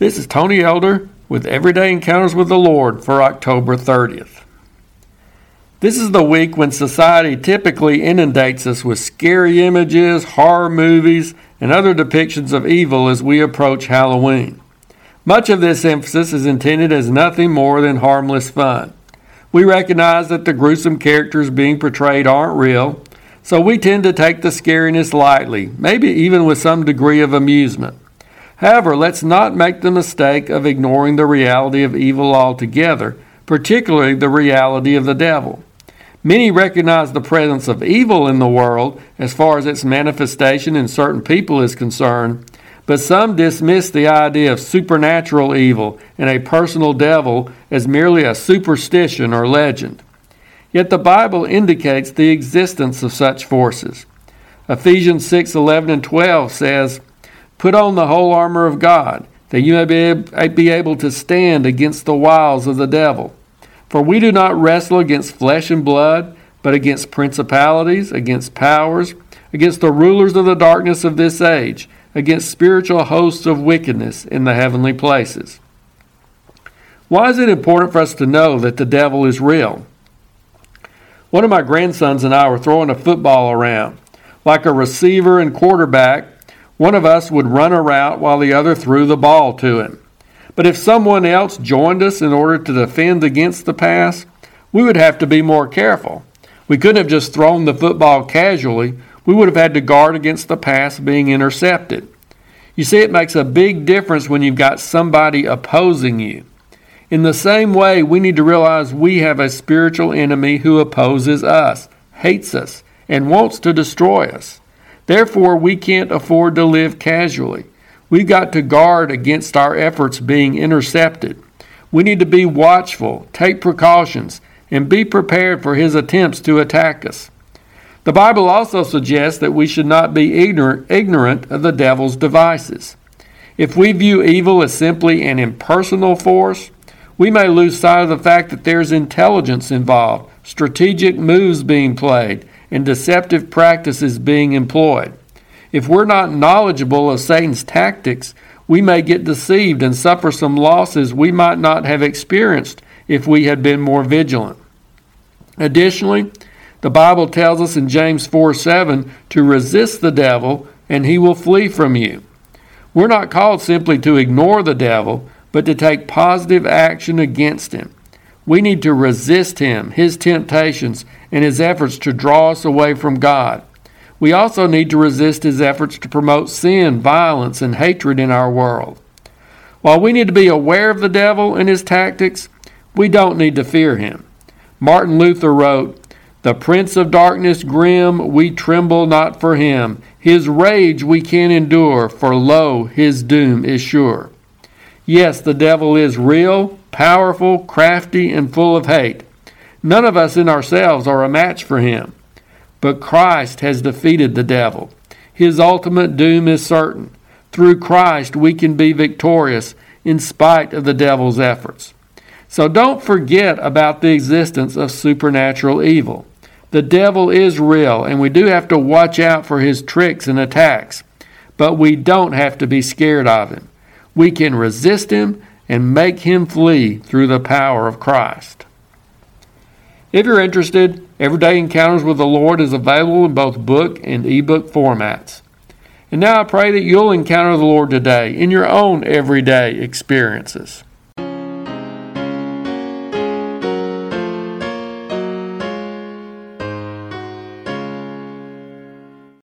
This is Tony Elder with Everyday Encounters with the Lord for October 30th. This is the week when society typically inundates us with scary images, horror movies, and other depictions of evil as we approach Halloween. Much of this emphasis is intended as nothing more than harmless fun. We recognize that the gruesome characters being portrayed aren't real, so we tend to take the scariness lightly, maybe even with some degree of amusement. However, let's not make the mistake of ignoring the reality of evil altogether, particularly the reality of the devil. Many recognize the presence of evil in the world as far as its manifestation in certain people is concerned, but some dismiss the idea of supernatural evil and a personal devil as merely a superstition or legend. Yet the Bible indicates the existence of such forces. Ephesians 6 11 and 12 says, Put on the whole armor of God, that you may uh, be able to stand against the wiles of the devil. For we do not wrestle against flesh and blood, but against principalities, against powers, against the rulers of the darkness of this age, against spiritual hosts of wickedness in the heavenly places. Why is it important for us to know that the devil is real? One of my grandsons and I were throwing a football around. Like a receiver and quarterback, one of us would run a route while the other threw the ball to him. But if someone else joined us in order to defend against the pass, we would have to be more careful. We couldn't have just thrown the football casually, we would have had to guard against the pass being intercepted. You see, it makes a big difference when you've got somebody opposing you. In the same way, we need to realize we have a spiritual enemy who opposes us, hates us, and wants to destroy us. Therefore, we can't afford to live casually. We've got to guard against our efforts being intercepted. We need to be watchful, take precautions, and be prepared for his attempts to attack us. The Bible also suggests that we should not be ignorant, of the devil's devices. If we view evil as simply an impersonal force, we may lose sight of the fact that there's intelligence involved, strategic moves being played, and deceptive practices being employed. If we're not knowledgeable of Satan's tactics, we may get deceived and suffer some losses we might not have experienced if we had been more vigilant. Additionally, the Bible tells us in James 4 7 to resist the devil and he will flee from you. We're not called simply to ignore the devil, but to take positive action against him. We need to resist him, his temptations, and his efforts to draw us away from God. We also need to resist his efforts to promote sin, violence, and hatred in our world. While we need to be aware of the devil and his tactics, we don't need to fear him. Martin Luther wrote, The prince of darkness grim, we tremble not for him. His rage we can endure, for lo, his doom is sure. Yes, the devil is real, powerful, crafty, and full of hate. None of us in ourselves are a match for him. But Christ has defeated the devil. His ultimate doom is certain. Through Christ, we can be victorious in spite of the devil's efforts. So don't forget about the existence of supernatural evil. The devil is real, and we do have to watch out for his tricks and attacks, but we don't have to be scared of him. We can resist him and make him flee through the power of Christ. If you're interested, Everyday Encounters with the Lord is available in both book and ebook formats. And now I pray that you'll encounter the Lord today in your own everyday experiences.